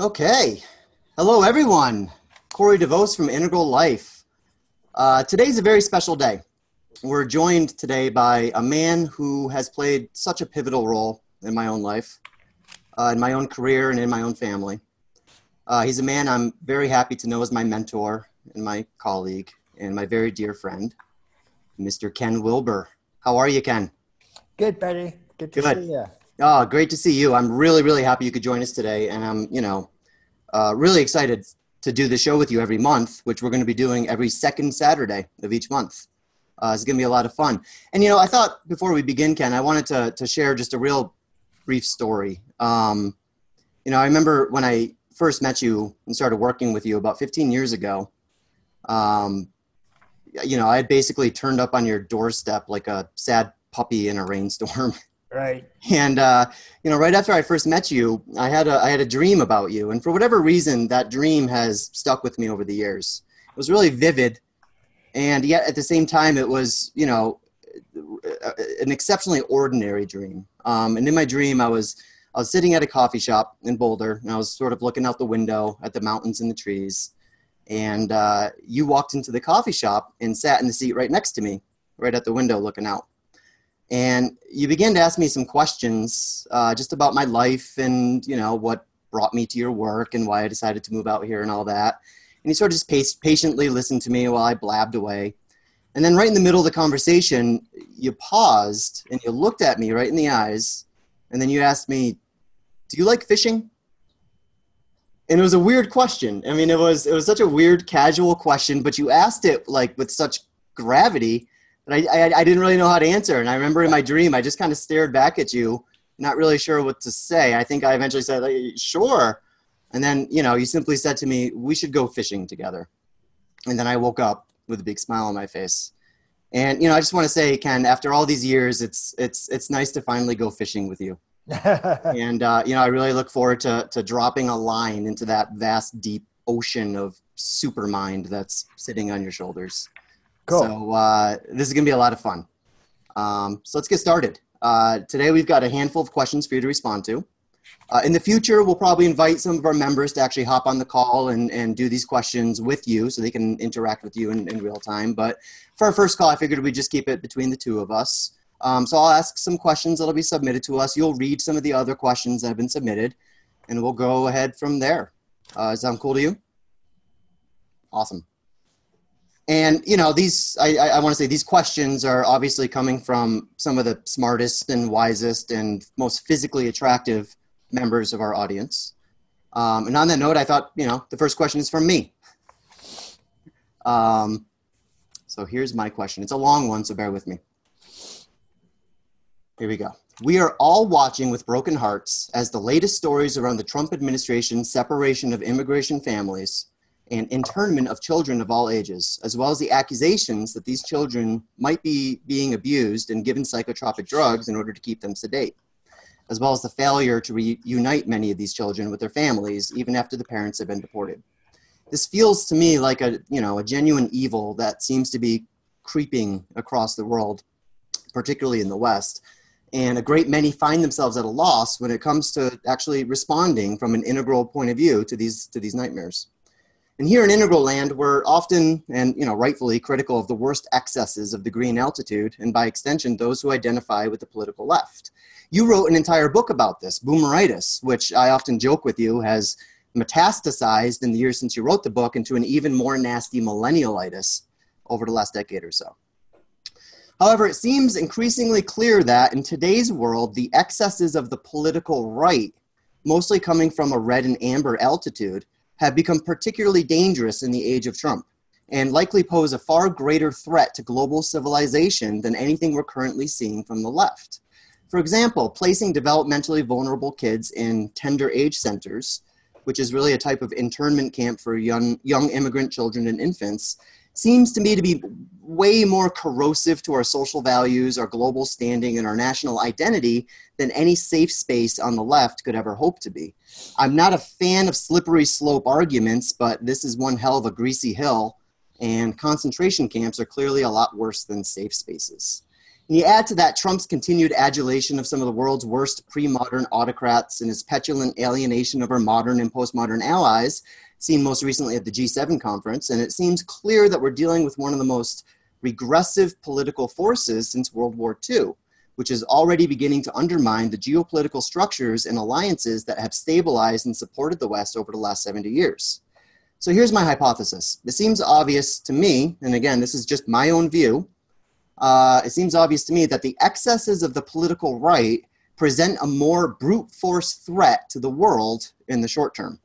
Okay. Hello, everyone. Corey DeVos from Integral Life. Uh, today's a very special day. We're joined today by a man who has played such a pivotal role in my own life, uh, in my own career, and in my own family. Uh, he's a man I'm very happy to know as my mentor and my colleague and my very dear friend, Mr. Ken Wilber. How are you, Ken? Good, Betty. Good to Good. see you. Oh, great to see you. I'm really, really happy you could join us today. And I'm, you know, uh, really excited to do the show with you every month, which we're going to be doing every second Saturday of each month. Uh, it's going to be a lot of fun. And, you know, I thought before we begin, Ken, I wanted to, to share just a real brief story. Um, you know, I remember when I first met you and started working with you about 15 years ago, um, you know, I had basically turned up on your doorstep like a sad puppy in a rainstorm. Right. And uh, you know, right after I first met you, I had a I had a dream about you, and for whatever reason, that dream has stuck with me over the years. It was really vivid, and yet at the same time, it was you know an exceptionally ordinary dream. Um, and in my dream, I was I was sitting at a coffee shop in Boulder, and I was sort of looking out the window at the mountains and the trees. And uh, you walked into the coffee shop and sat in the seat right next to me, right at the window, looking out and you began to ask me some questions uh, just about my life and you know what brought me to your work and why I decided to move out here and all that. And you sort of just pace, patiently listened to me while I blabbed away. And then right in the middle of the conversation, you paused and you looked at me right in the eyes, and then you asked me, "Do you like fishing?" And it was a weird question. I mean, it was it was such a weird, casual question, but you asked it like with such gravity I, I, I didn't really know how to answer. And I remember in my dream, I just kind of stared back at you, not really sure what to say. I think I eventually said, like, sure. And then, you know, you simply said to me, we should go fishing together. And then I woke up with a big smile on my face. And, you know, I just want to say, Ken, after all these years, it's, it's, it's nice to finally go fishing with you. and, uh, you know, I really look forward to, to dropping a line into that vast, deep ocean of super mind that's sitting on your shoulders. Cool. So uh, this is going to be a lot of fun. Um, so let's get started. Uh, today we've got a handful of questions for you to respond to. Uh, in the future, we'll probably invite some of our members to actually hop on the call and, and do these questions with you so they can interact with you in, in real time. But for our first call, I figured we'd just keep it between the two of us. Um, so I'll ask some questions that'll be submitted to us. You'll read some of the other questions that have been submitted, and we'll go ahead from there. Uh, does that sound cool to you? Awesome. And you know, these I, I want to say these questions are obviously coming from some of the smartest and wisest and most physically attractive members of our audience. Um, and on that note, I thought you know the first question is from me. Um, so here's my question. It's a long one, so bear with me. Here we go. We are all watching with broken hearts as the latest stories around the Trump administration's separation of immigration families and internment of children of all ages, as well as the accusations that these children might be being abused and given psychotropic drugs in order to keep them sedate, as well as the failure to reunite many of these children with their families even after the parents have been deported. This feels to me like a, you know, a genuine evil that seems to be creeping across the world, particularly in the West. And a great many find themselves at a loss when it comes to actually responding from an integral point of view to these, to these nightmares. And here in Integral Land, we're often and you know rightfully critical of the worst excesses of the green altitude, and by extension, those who identify with the political left. You wrote an entire book about this, Boomeritis, which I often joke with you has metastasized in the years since you wrote the book into an even more nasty millennialitis over the last decade or so. However, it seems increasingly clear that in today's world, the excesses of the political right, mostly coming from a red and amber altitude, have become particularly dangerous in the age of Trump and likely pose a far greater threat to global civilization than anything we're currently seeing from the left. For example, placing developmentally vulnerable kids in tender age centers, which is really a type of internment camp for young, young immigrant children and infants, seems to me to be way more corrosive to our social values, our global standing, and our national identity than any safe space on the left could ever hope to be. I'm not a fan of slippery slope arguments, but this is one hell of a greasy hill, and concentration camps are clearly a lot worse than safe spaces. And you add to that Trump's continued adulation of some of the world's worst pre modern autocrats and his petulant alienation of our modern and postmodern allies, seen most recently at the G7 conference. And it seems clear that we're dealing with one of the most regressive political forces since World War II, which is already beginning to undermine the geopolitical structures and alliances that have stabilized and supported the West over the last 70 years. So here's my hypothesis. It seems obvious to me, and again, this is just my own view, uh, it seems obvious to me that the excesses of the political right present a more brute force threat to the world in the short term.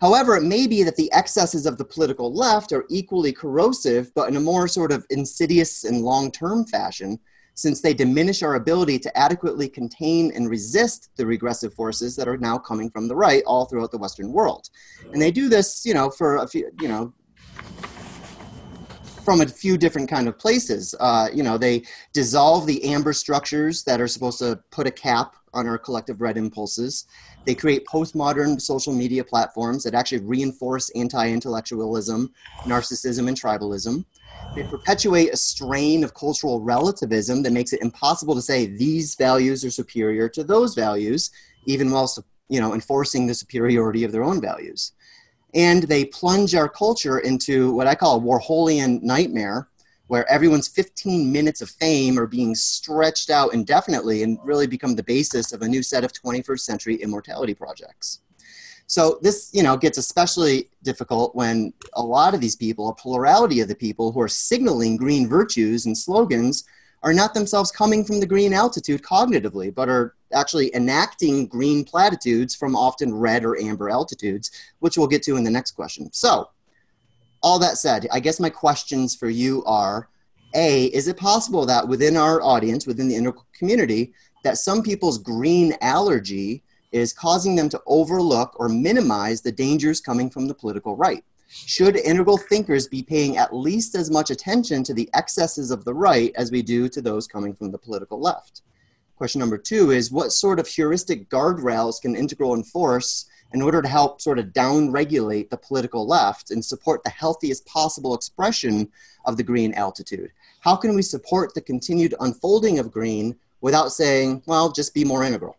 However, it may be that the excesses of the political left are equally corrosive, but in a more sort of insidious and long term fashion, since they diminish our ability to adequately contain and resist the regressive forces that are now coming from the right all throughout the Western world. And they do this, you know, for a few, you know, from a few different kind of places. Uh, you know, they dissolve the amber structures that are supposed to put a cap on our collective red impulses. They create postmodern social media platforms that actually reinforce anti-intellectualism, narcissism, and tribalism. They perpetuate a strain of cultural relativism that makes it impossible to say these values are superior to those values, even while you know enforcing the superiority of their own values and they plunge our culture into what I call a Warholian nightmare, where everyone's 15 minutes of fame are being stretched out indefinitely and really become the basis of a new set of 21st century immortality projects. So this, you know, gets especially difficult when a lot of these people, a plurality of the people who are signaling green virtues and slogans are not themselves coming from the green altitude cognitively, but are actually enacting green platitudes from often red or amber altitudes, which we'll get to in the next question. So, all that said, I guess my questions for you are A, is it possible that within our audience, within the integral community, that some people's green allergy is causing them to overlook or minimize the dangers coming from the political right? Should integral thinkers be paying at least as much attention to the excesses of the right as we do to those coming from the political left? Question number two is what sort of heuristic guardrails can integral enforce in order to help sort of down-regulate the political left and support the healthiest possible expression of the green altitude? How can we support the continued unfolding of green without saying, well, just be more integral?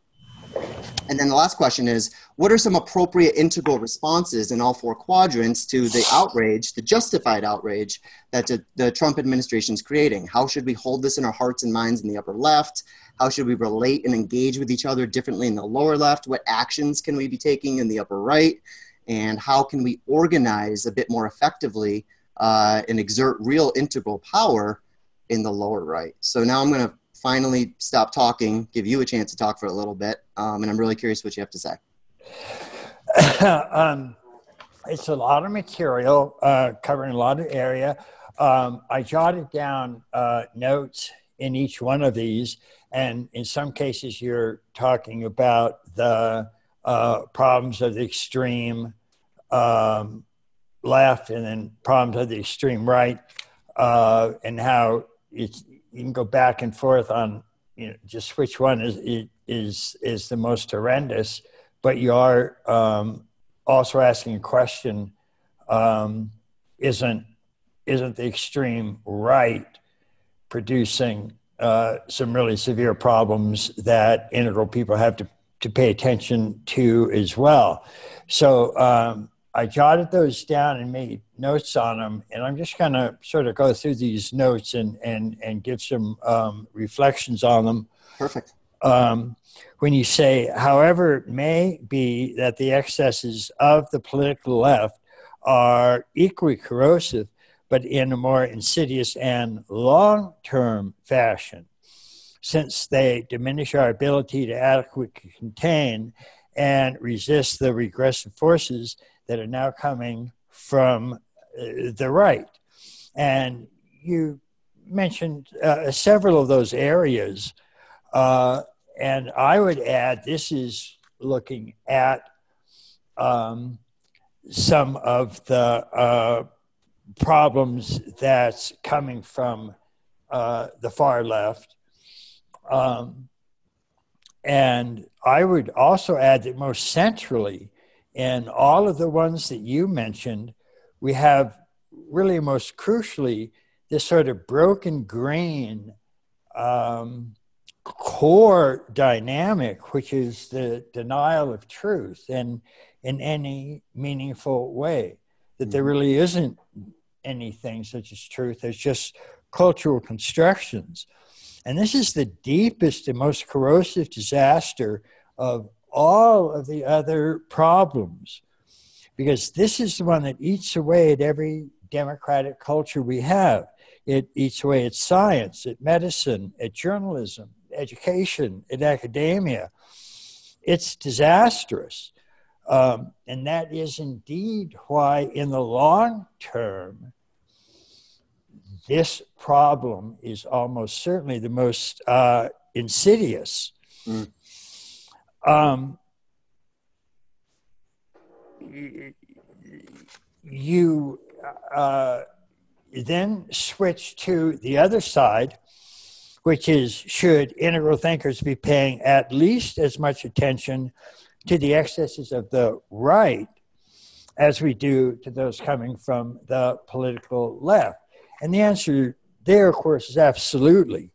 And then the last question is what are some appropriate integral responses in all four quadrants to the outrage, the justified outrage that the, Trump administration is creating? How should we hold this in our hearts and minds in the upper left? How should we relate and engage with each other differently in the lower left? What actions can we be taking in the upper right? And how can we organize a bit more effectively uh, and exert real integral power in the lower right? So now I'm going to finally stop talking, give you a chance to talk for a little bit. Um, and I'm really curious what you have to say. um, it's a lot of material uh, covering a lot of area. Um, I jotted down uh, notes in each one of these, and in some cases, you're talking about the uh, problems of the extreme um, left and then problems of the extreme right, uh, and how it's you can go back and forth on you know just which one is is is the most horrendous, but you are um, also asking a question: um, Isn't isn't the extreme right producing uh, some really severe problems that integral people have to to pay attention to as well? So um, I jotted those down and made notes on them, and I'm just going to sort of go through these notes and and and give some um, reflections on them. Perfect. Um, when you say, however, it may be that the excesses of the political left are equally corrosive, but in a more insidious and long term fashion, since they diminish our ability to adequately contain and resist the regressive forces that are now coming from uh, the right. And you mentioned uh, several of those areas. Uh, and I would add this is looking at um, some of the uh, problems that's coming from uh, the far left. Um, and I would also add that most centrally, and all of the ones that you mentioned, we have really most crucially this sort of broken grain um, core dynamic, which is the denial of truth and in any meaningful way, that there mm-hmm. really isn't anything such as truth, there's just cultural constructions. And this is the deepest and most corrosive disaster of all of the other problems, because this is the one that eats away at every democratic culture we have. It eats away at science, at medicine, at journalism, education, at academia. It's disastrous. Um, and that is indeed why, in the long term, this problem is almost certainly the most uh, insidious. Mm. Um, you uh, then switch to the other side, which is should integral thinkers be paying at least as much attention to the excesses of the right as we do to those coming from the political left? And the answer there, of course, is absolutely.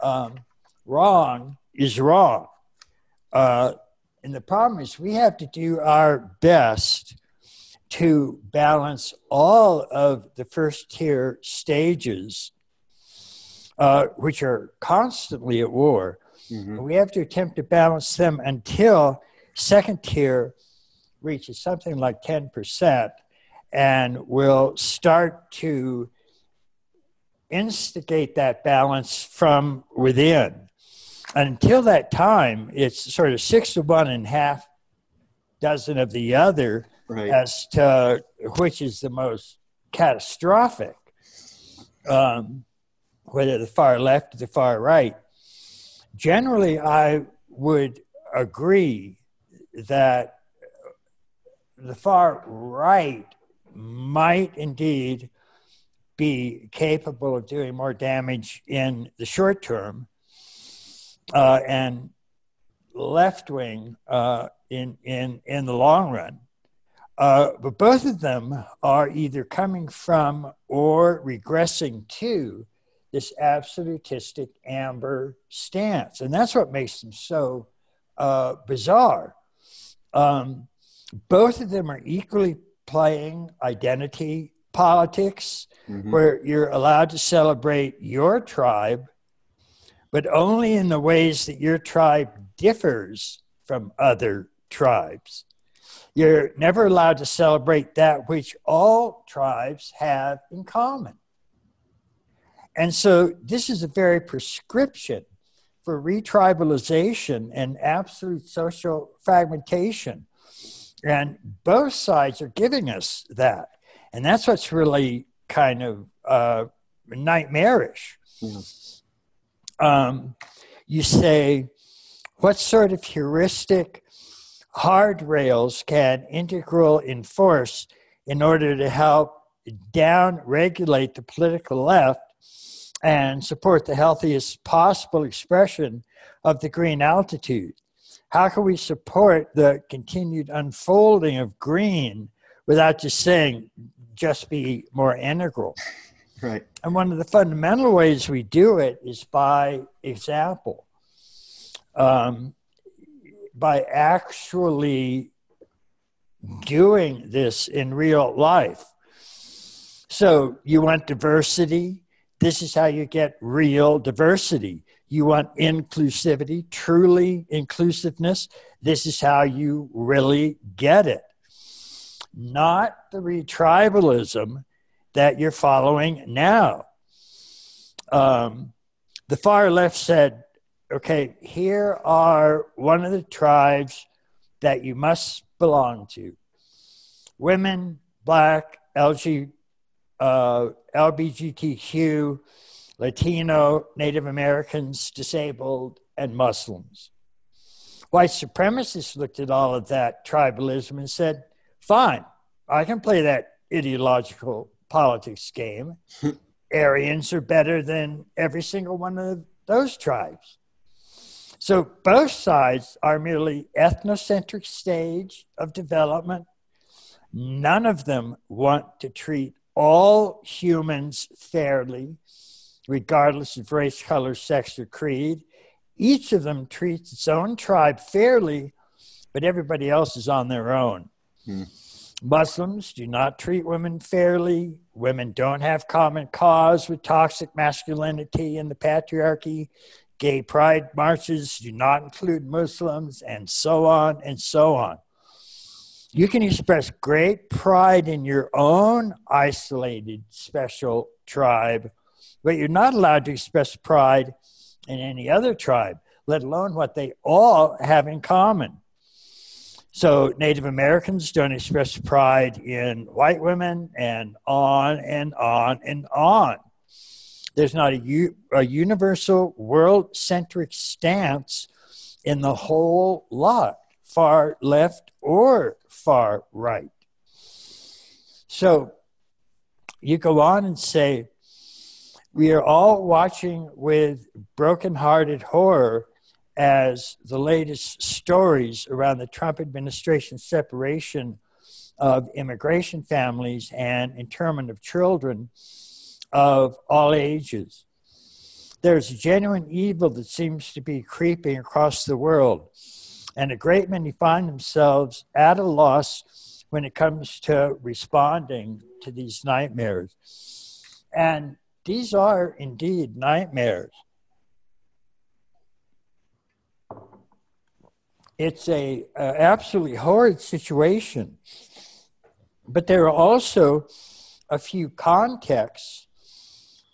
Um, wrong is wrong. Uh, and the problem is we have to do our best to balance all of the first tier stages, uh, which are constantly at war. Mm-hmm. We have to attempt to balance them until second tier reaches something like 10% and will start to instigate that balance from within. Until that time, it's sort of six to one and half dozen of the other right. as to which is the most catastrophic, um, whether the far left or the far right. Generally, I would agree that the far right might indeed be capable of doing more damage in the short term, uh, and left wing uh, in in in the long run. Uh, but both of them are either coming from or regressing to this absolutistic amber stance, and that's what makes them so uh, bizarre. Um, both of them are equally playing identity politics mm-hmm. where you're allowed to celebrate your tribe, but only in the ways that your tribe differs from other tribes. You're never allowed to celebrate that which all tribes have in common. And so this is a very prescription for retribalization and absolute social fragmentation. And both sides are giving us that. And that's what's really kind of uh, nightmarish. Mm-hmm. Um, you say, what sort of heuristic hard rails can integral enforce in order to help down regulate the political left and support the healthiest possible expression of the green altitude? How can we support the continued unfolding of green without just saying just be more integral? Right. And one of the fundamental ways we do it is by example, um, by actually doing this in real life. So you want diversity, this is how you get real diversity. You want inclusivity, truly inclusiveness. This is how you really get it. Not the retribalism that you're following now. Um, the far left said, okay, here are one of the tribes that you must belong to women, black, LGBT uh, LGBTQ, Latino, Native Americans, disabled, and Muslims. White supremacists looked at all of that tribalism and said, fine, I can play that ideological politics game. Aryans are better than every single one of those tribes. So both sides are merely ethnocentric stage of development. None of them want to treat all humans fairly regardless of race, color, sex, or creed. Each of them treats its own tribe fairly, but everybody else is on their own. Hmm. Muslims do not treat women fairly. Women don't have common cause with toxic masculinity and the patriarchy. Gay pride marches do not include Muslims, and so on and so on. You can express great pride in your own isolated special tribe, but you're not allowed to express pride in any other tribe, let alone what they all have in common. So Native Americans don't express pride in white women, and on and on and on. There's not a, u- a universal world centric stance in the whole lot, far left or far right. So you go on and say, we are all watching with broken-hearted horror as the latest stories around the Trump administration separation of immigration families and internment of children of all ages. There's a genuine evil that seems to be creeping across the world, and a great many find themselves at a loss when it comes to responding to these nightmares. And these are indeed nightmares. It's a, a absolutely horrid situation. But there are also a few contexts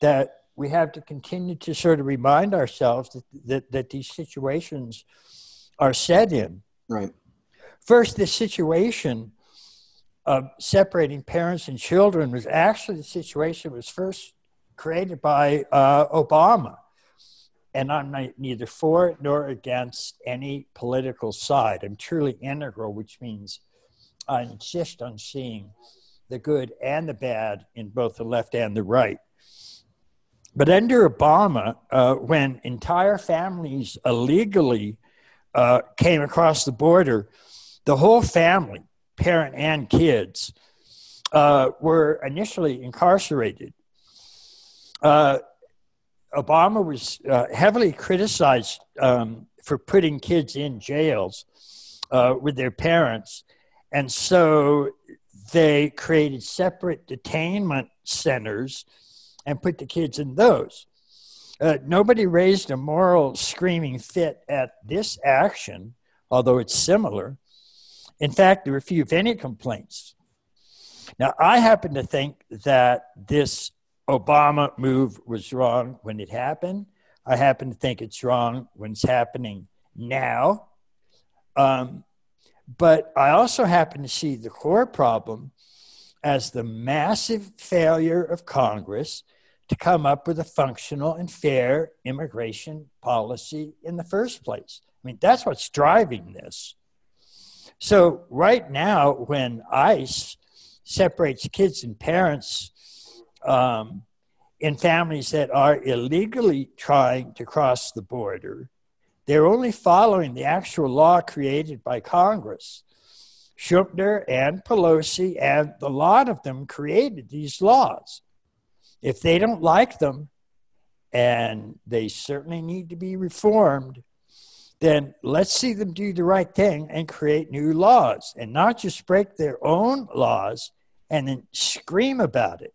that we have to continue to sort of remind ourselves that, that, that these situations are set in. Right. First, the situation of separating parents and children was actually the situation was first created by uh, Obama and I'm neither for nor against any political side. I'm truly integral, which means I insist on seeing the good and the bad in both the left and the right. But under Obama, uh, when entire families illegally uh, came across the border, the whole family, parent and kids, uh, were initially incarcerated. Obama was uh, heavily criticized um, for putting kids in jails uh, with their parents. And so they created separate detainment centers and put the kids in those. Uh, nobody raised a moral screaming fit at this action, although it's similar. In fact, there were few, if any, complaints. Now, I happen to think that this Obama move was wrong when it happened. I happen to think it's wrong when it's happening now. Um, but I also happen to see the core problem as the massive failure of Congress to come up with a functional and fair immigration policy in the first place. I mean, that's what's driving this. So, right now, when ICE separates kids and parents um, in families that are illegally trying to cross the border, they're only following the actual law created by Congress. Schumer and Pelosi and a lot of them created these laws. If they don't like them, and they certainly need to be reformed, then let's see them do the right thing and create new laws and not just break their own laws and then scream about it.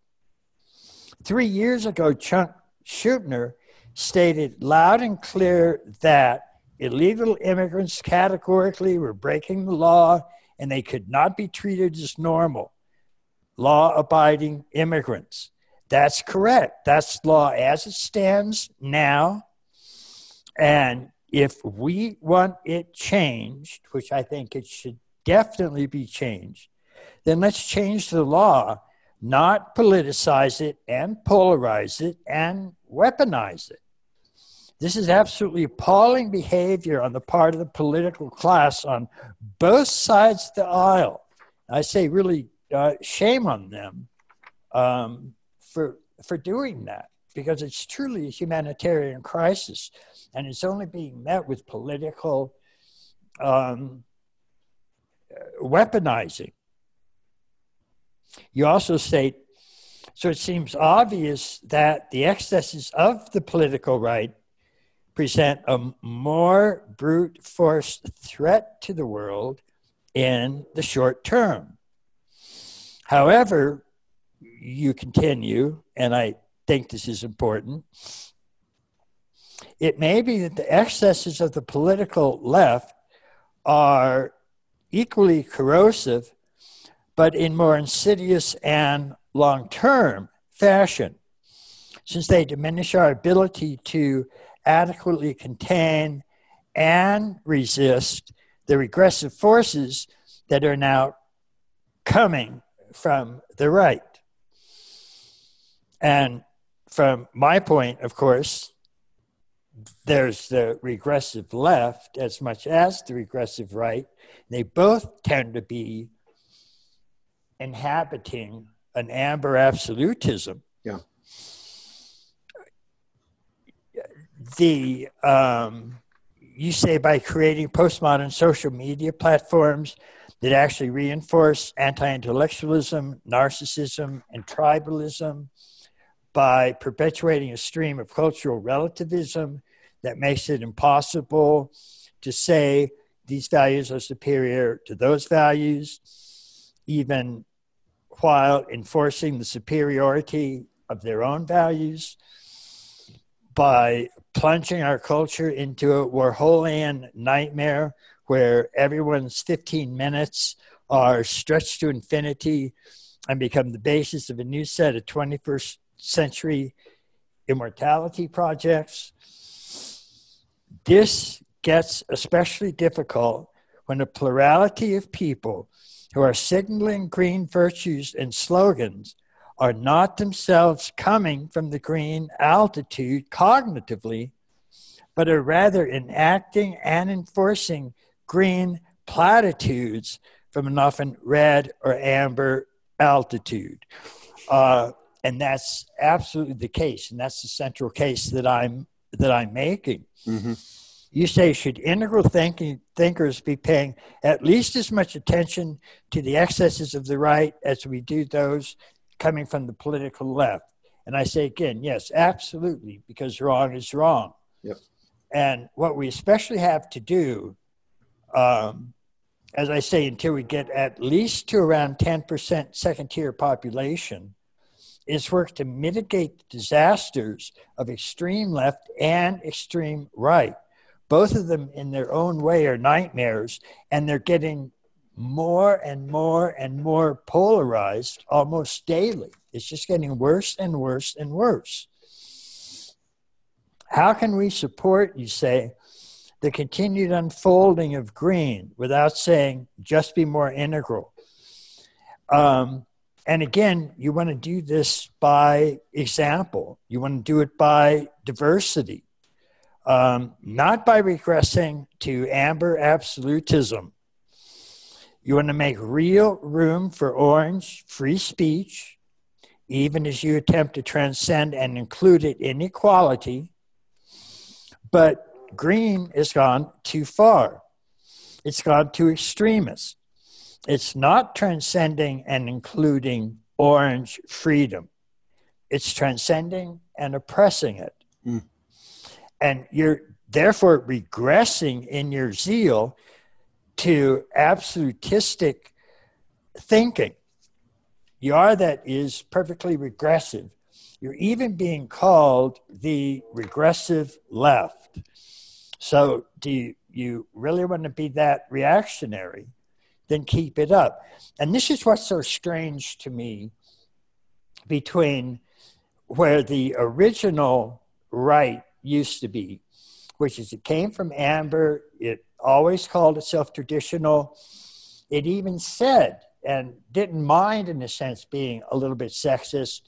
Three years ago, Chuck Schumer stated loud and clear that illegal immigrants categorically were breaking the law and they could not be treated as normal, law abiding immigrants. That's correct. That's law as it stands now. And if we want it changed, which I think it should definitely be changed, then let's change the law not politicize it and polarize it and weaponize it. This is absolutely appalling behavior on the part of the political class on both sides of the aisle. I say, really, uh, shame on them um, for for doing that because it's truly a humanitarian crisis, and it's only being met with political um, weaponizing. You also state So it seems obvious that the excesses of the political right present a more brute force threat to the world in the short term. However, you continue, and I think this is important. It may be that the excesses of the political left are equally corrosive, but in more insidious and long term fashion, since they diminish our ability to adequately contain and resist the regressive forces that are now coming from the right. And from my point, of course, there's the regressive left as much as the regressive right. They both tend to be inhabiting an amber absolutism. Yeah. The um, you say by creating postmodern social media platforms that actually reinforce anti-intellectualism, narcissism, and tribalism, by perpetuating a stream of cultural relativism that makes it impossible to say these values are superior to those values, even while enforcing the superiority of their own values by plunging our culture into a Warholian nightmare where everyone's 15 minutes are stretched to infinity and become the basis of a new set of 21st century immortality projects. This gets especially difficult when a plurality of people who are signaling green virtues and slogans are not themselves coming from the green altitude cognitively, but are rather enacting and enforcing green platitudes from an often red or amber altitude. Uh, and that's absolutely the case, and that's the central case that I'm that I'm making. Mm-hmm. You say, should integral thinking, thinkers be paying at least as much attention to the excesses of the right as we do those coming from the political left? And I say again, yes, absolutely, because wrong is wrong. Yep. And what we especially have to do, um, as I say, until we get at least to around 10% second tier population, is work to mitigate the disasters of extreme left and extreme right. Both of them, in their own way, are nightmares, and they're getting more and more and more polarized almost daily. It's just getting worse and worse and worse. How can we support, you say, the continued unfolding of green without saying just be more integral? Um, and again, you want to do this by example, you want to do it by diversity um, not by regressing to amber absolutism. You want to make real room for orange free speech, even as you attempt to transcend and include it in equality. But green has gone too far, it's gone too extremist. It's not transcending and including orange freedom, it's transcending and oppressing it. Mm and you're therefore regressing in your zeal to absolutistic thinking. You are that is perfectly regressive. You're even being called the regressive left. So, do you, you really want to be that reactionary? Then keep it up. And this is what's so strange to me between where the original right used to be, which is it came from Amber. It always called itself traditional. It even said and didn't mind, in a sense, being a little bit sexist,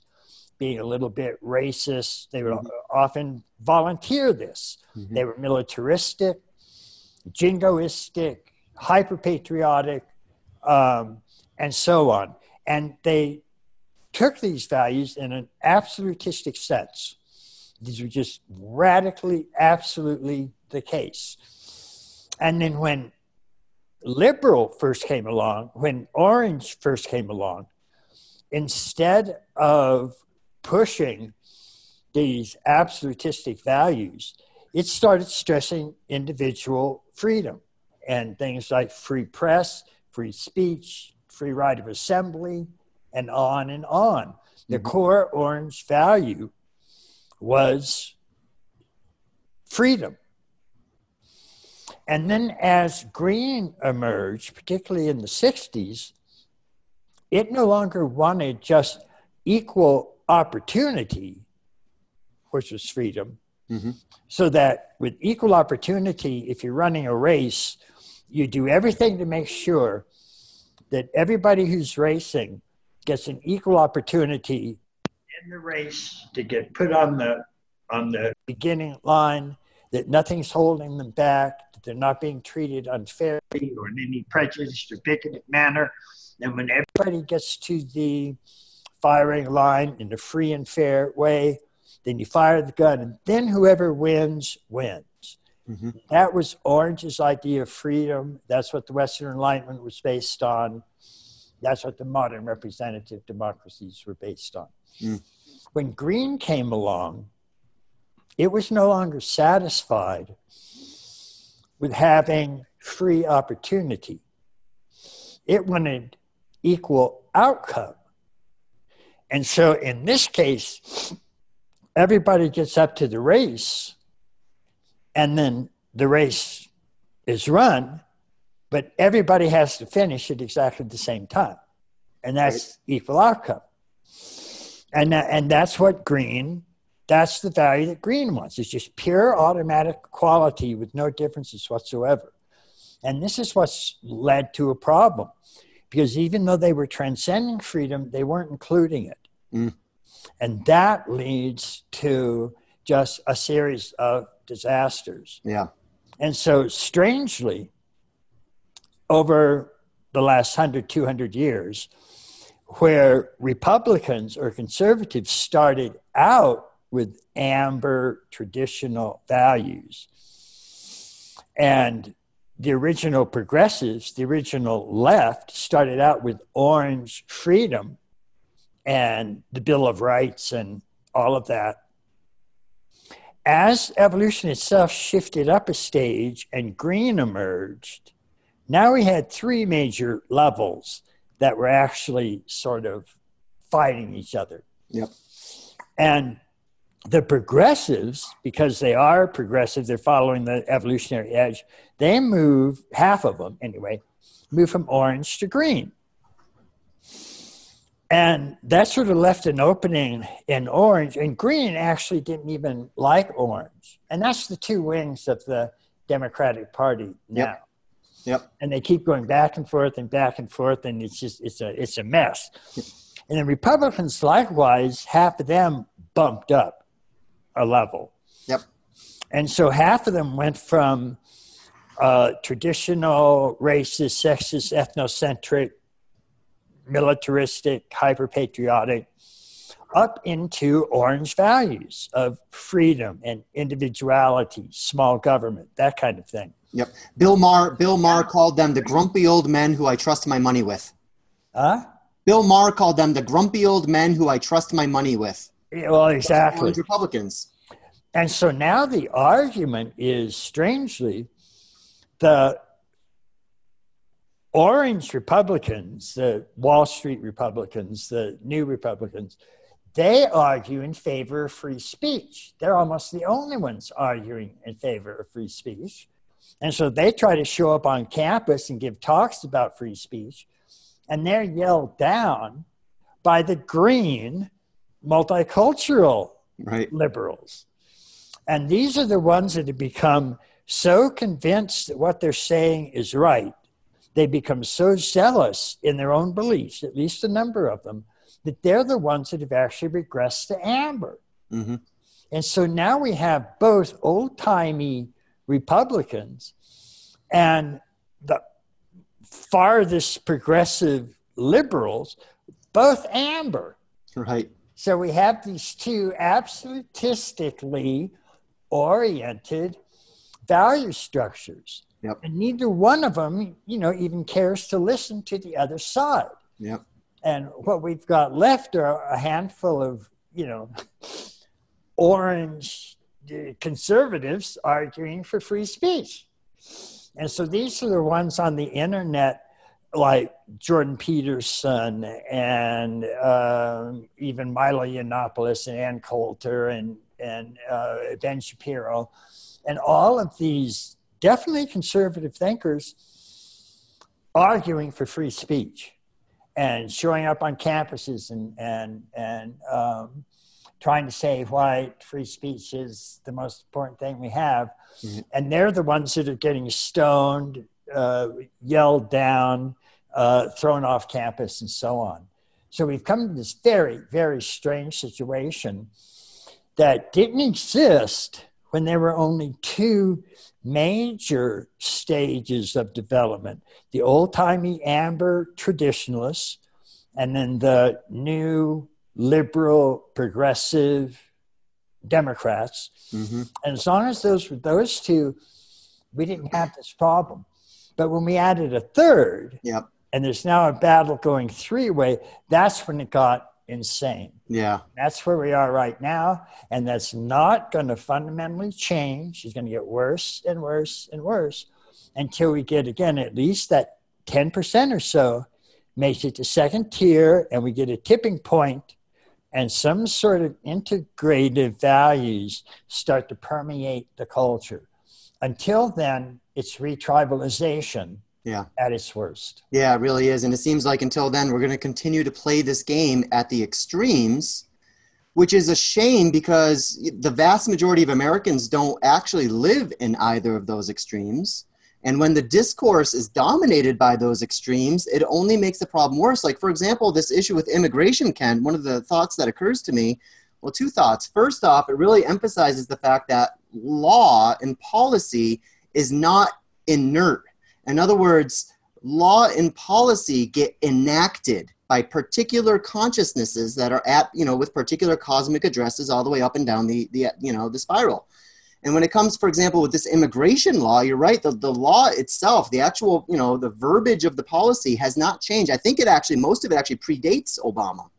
being a little bit racist. They would mm-hmm. often volunteer this. Mm-hmm. They were militaristic, jingoistic, hyper patriotic, um, and so on. And they took these values in an absolutistic sense. These were just radically, absolutely the case. And then when liberal first came along, when orange first came along, instead of pushing these absolutistic values, it started stressing individual freedom and things like free press, free speech, free right of assembly, and on and on. The mm-hmm. core orange value was freedom. And then as green emerged, particularly in the 60s, it no longer wanted just equal opportunity, which was freedom. Mm-hmm. So that with equal opportunity, if you're running a race, you do everything to make sure that everybody who's racing gets an equal opportunity in the race to get put on the on the beginning line, that nothing's holding them back, that they're not being treated unfairly or in any prejudiced or bigoted manner. And when everybody gets to the firing line in a free and fair way, then you fire the gun, and then whoever wins, wins. Mm-hmm. That was Orange's idea of freedom. That's what the Western Enlightenment was based on. That's what the modern representative democracies were based on. Mm. When Green came along, it was no longer satisfied with having free opportunity. It wanted equal outcome. And so in this case, everybody gets up to the race, and then the race is run, but everybody has to finish at exactly the same time. And that's right. equal outcome. And, and that's what green, that's the value that green wants. It's just pure automatic quality with no differences whatsoever. And this is what's led to a problem because even though they were transcending freedom, they weren't including it. Mm. And that leads to just a series of disasters. Yeah. And so, strangely, over the last 100, 200 years, where Republicans or conservatives started out with amber traditional values. And the original progressives, the original left, started out with orange freedom and the Bill of Rights and all of that. As evolution itself shifted up a stage and green emerged, now we had three major levels that were actually sort of fighting each other. Yep. And the progressives, because they are progressive, they're following the evolutionary edge, they move, half of them anyway, move from orange to green. And that sort of left an opening in orange, and green actually didn't even like orange. And that's the two wings of the Democratic Party now. Yep. Yep. And they keep going back and forth and back and forth, and it's just it's a it's a mess. And the Republicans, likewise, half of them bumped up a level. Yep. And so half of them went from uh, traditional, racist, sexist, ethnocentric, militaristic, hyper patriotic, up into orange values of freedom and individuality, small government, that kind of thing. Yep. Bill Maher Bill Maher called them the grumpy old men who I trust my money with. Huh? Bill Maher called them the grumpy old men who I trust my money with. Yeah, well, exactly. Republicans. And so now the argument is strangely the orange Republicans, the Wall Street Republicans, the new Republicans, they argue in favor of free speech. They're almost the only ones arguing in favor of free speech. And so they try to show up on campus and give talks about free speech, and they're yelled down by the green multicultural right. liberals. And these are the ones that have become so convinced that what they're saying is right. They become so zealous in their own beliefs, at least a number of them, that they're the ones that have actually regressed to amber. Mm-hmm. And so now we have both old timey Republicans and the farthest progressive liberals, both amber. Right. So we have these two absolutistically oriented value structures. Yep. And neither one of them, you know, even cares to listen to the other side. Yep. And what we've got left are a handful of, you know, orange uh, conservatives arguing for free speech. And so these are the ones on the internet, like Jordan Peterson and uh, even Milo Yiannopoulos and Ann Coulter and, and uh, Ben Shapiro. And all of these definitely conservative thinkers arguing for free speech and showing up on campuses and, and, and um, trying to say why free speech is the most important thing we have. Mm-hmm. And they're the ones that are getting stoned, uh, yelled down, uh, thrown off campus, and so on. So we've come to this very, very strange situation that didn't exist when there were only two major stages of development the old timey amber traditionalists, and then the new liberal, progressive Democrats. Mm-hmm. And as long as those were those two, we didn't have this problem. But when we added a third, yep. and there's now a battle going three way, that's when it got insane. Yeah. That's where we are right now. And that's not going to fundamentally change. It's going to get worse and worse and worse until we get, again, at least that 10% or so makes it to second tier and we get a tipping point and some sort of integrative values start to permeate the culture. Until then, it's retribalization yeah. at its worst. Yeah, it really is. And it seems like until then, we're going to continue to play this game at the extremes, which is a shame because the vast majority of Americans don't actually live in either of those extremes. And when the discourse is dominated by those extremes, it only makes the problem worse. Like, for example, this issue with immigration, Ken, one of the thoughts that occurs to me well, two thoughts. First off, it really emphasizes the fact that law and policy is not inert. In other words, law and policy get enacted by particular consciousnesses that are at, you know, with particular cosmic addresses all the way up and down the, the you know, the spiral. And when it comes, for example, with this immigration law, you're right. The, the law itself, the actual, you know, the verbiage of the policy has not changed. I think it actually, most of it actually predates Obama.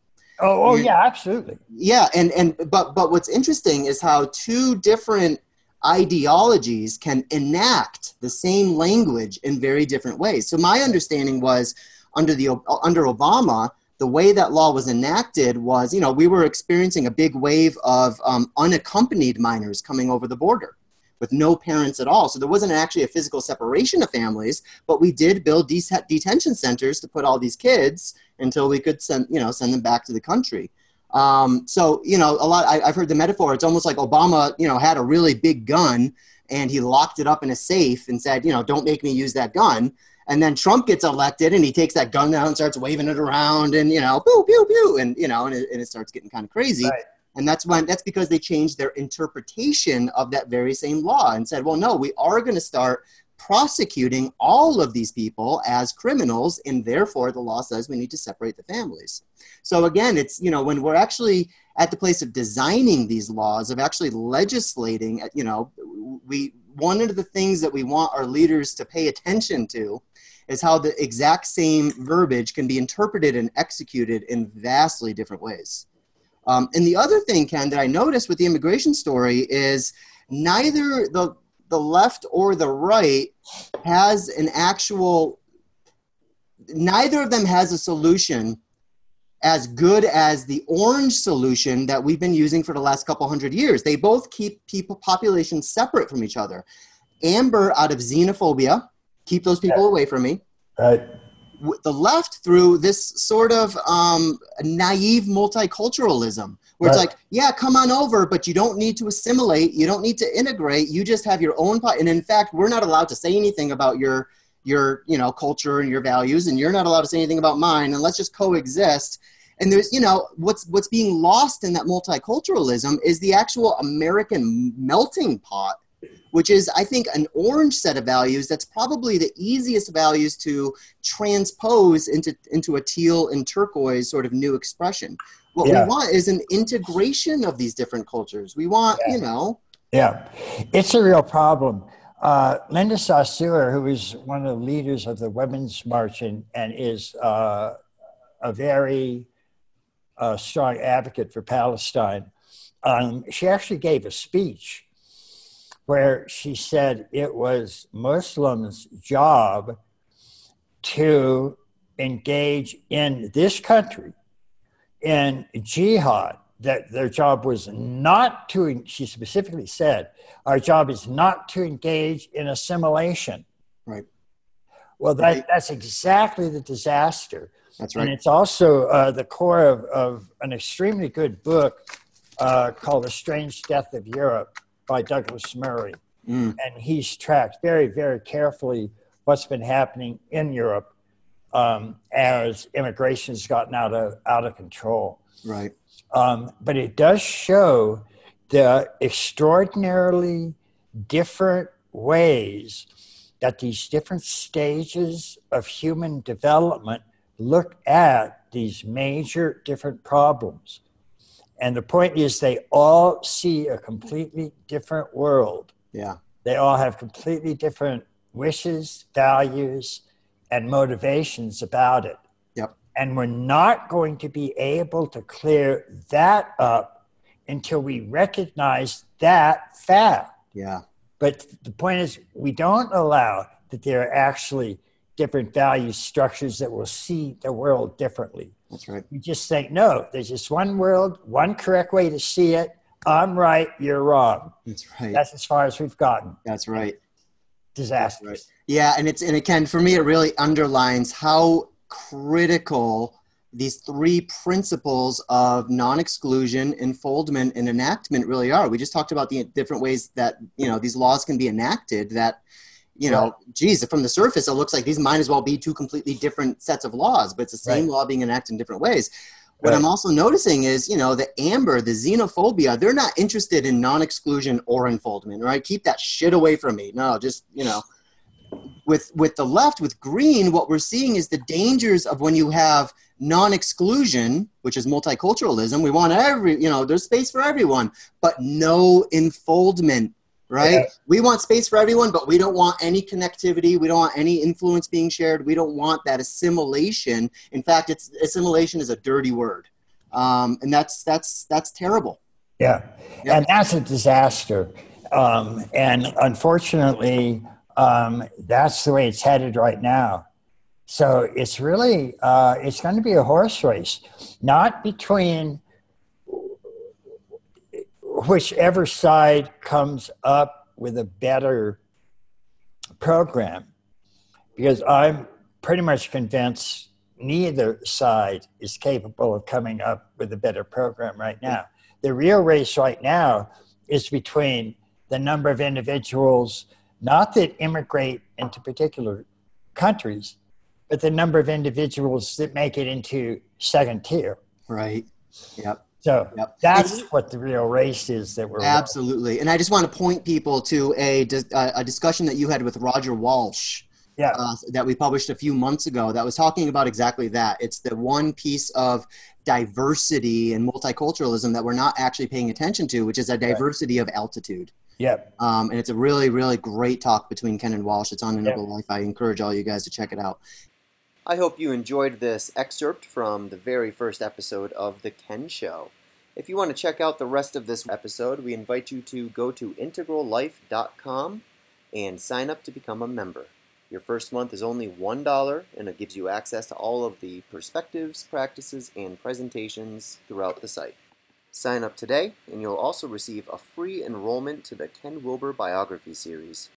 Oh, oh yeah, absolutely. Yeah, and and but but what's interesting is how two different ideologies can enact the same language in very different ways. So my understanding was under the under Obama, the way that law was enacted was, you know, we were experiencing a big wave of um, unaccompanied minors coming over the border with no parents at all. So there wasn't actually a physical separation of families, but we did build det- detention centers to put all these kids until we could send, you know, send them back to the country. Um, so, you know, a lot, I, I've heard the metaphor, it's almost like Obama, you know, had a really big gun and he locked it up in a safe and said, you know, don't make me use that gun. And then Trump gets elected and he takes that gun out and starts waving it around and, you know, pew, pew, pew. And, you know, and it, and it starts getting kind of crazy. Right. And that's when, that's because they changed their interpretation of that very same law and said, well, no, we are going to start prosecuting all of these people as criminals and therefore the law says we need to separate the families so again it's you know when we're actually at the place of designing these laws of actually legislating you know we one of the things that we want our leaders to pay attention to is how the exact same verbiage can be interpreted and executed in vastly different ways. Um, and the other thing, Ken, that I noticed with the immigration story is neither the the left or the right has an actual neither of them has a solution as good as the orange solution that we've been using for the last couple hundred years. They both keep people populations separate from each other. Amber out of xenophobia, keep those people yeah. away from me. Right. The left through this sort of um, naive multiculturalism, where right. it's like, yeah, come on over, but you don't need to assimilate, you don't need to integrate, you just have your own. pot and in fact, we're not allowed to say anything about your your you know culture and your values, and you're not allowed to say anything about mine, and let's just coexist and there's you know what's what's being lost in that multiculturalism is the actual american melting pot which is i think an orange set of values that's probably the easiest values to transpose into into a teal and turquoise sort of new expression what yeah. we want is an integration of these different cultures we want yeah. you know yeah it's a real problem uh, Linda Sarsour, who is one of the leaders of the Women's March and, and is uh, a very uh, strong advocate for Palestine. Um, she actually gave a speech where she said it was Muslims' job to engage in this country in jihad that their job was not to she specifically said our job is not to engage in assimilation. Right. Well that, right. that's exactly the disaster. That's right. and it's also uh, the core of, of an extremely good book uh, called the strange death of europe by douglas murray mm. and he's tracked very very carefully what's been happening in europe um, as immigration has gotten out of out of control. Right. Um, but it does show the extraordinarily different ways that these different stages of human development look at these major different problems. And the point is, they all see a completely different world. Yeah. They all have completely different wishes, values, and motivations about it. Yep. And we're not going to be able to clear that up until we recognize that fact. Yeah. But the point is, we don't allow that there are actually different value structures that will see the world differently. That's right. You just think, no, there's just one world, one correct way to see it. I'm right, you're wrong. That's right. That's as far as we've gotten. That's right. Disastrous. That's right. Yeah, and it's and again for me it really underlines how critical these three principles of non-exclusion, enfoldment, and enactment really are. We just talked about the different ways that you know these laws can be enacted. That you know, right. geez, from the surface it looks like these might as well be two completely different sets of laws, but it's the same right. law being enacted in different ways. What right. I'm also noticing is, you know, the amber, the xenophobia, they're not interested in non-exclusion or enfoldment, right? Keep that shit away from me. No, just, you know, with with the left with green what we're seeing is the dangers of when you have non-exclusion which is multiculturalism we want every you know there's space for everyone but no enfoldment right? Yeah. we want space for everyone but we don't want any connectivity. We don't want any influence being shared. We don't want that assimilation. In fact it's assimilation is a dirty word. Um, and that's that's that's terrible. Yeah. And that's a disaster. Um, and unfortunately um, that's the way it's headed right now. So it's really uh, it's going to be a horse race, not between whichever side comes up with a better program, because I'm pretty much convinced neither side is capable of coming up with a better program right now. The real race right now is between the number of individuals not that immigrate into particular countries, but the number of individuals that make it into second tier. Right. Yep. So yep. that's what the real race is that we're absolutely. And I just want to point people to a a discussion that you had with Roger Walsh. Yeah. Uh, that we published a few months ago that was talking about exactly that. It's the one piece of diversity and multiculturalism that we're not actually paying attention to, which is a diversity right. of altitude. Yep. Um, and it's a really, really great talk between Ken and Walsh. It's on Integral yep. Life. I encourage all you guys to check it out. I hope you enjoyed this excerpt from the very first episode of The Ken Show. If you want to check out the rest of this episode, we invite you to go to integrallife.com and sign up to become a member. Your first month is only $1 and it gives you access to all of the perspectives, practices, and presentations throughout the site. Sign up today, and you'll also receive a free enrollment to the Ken Wilber Biography Series.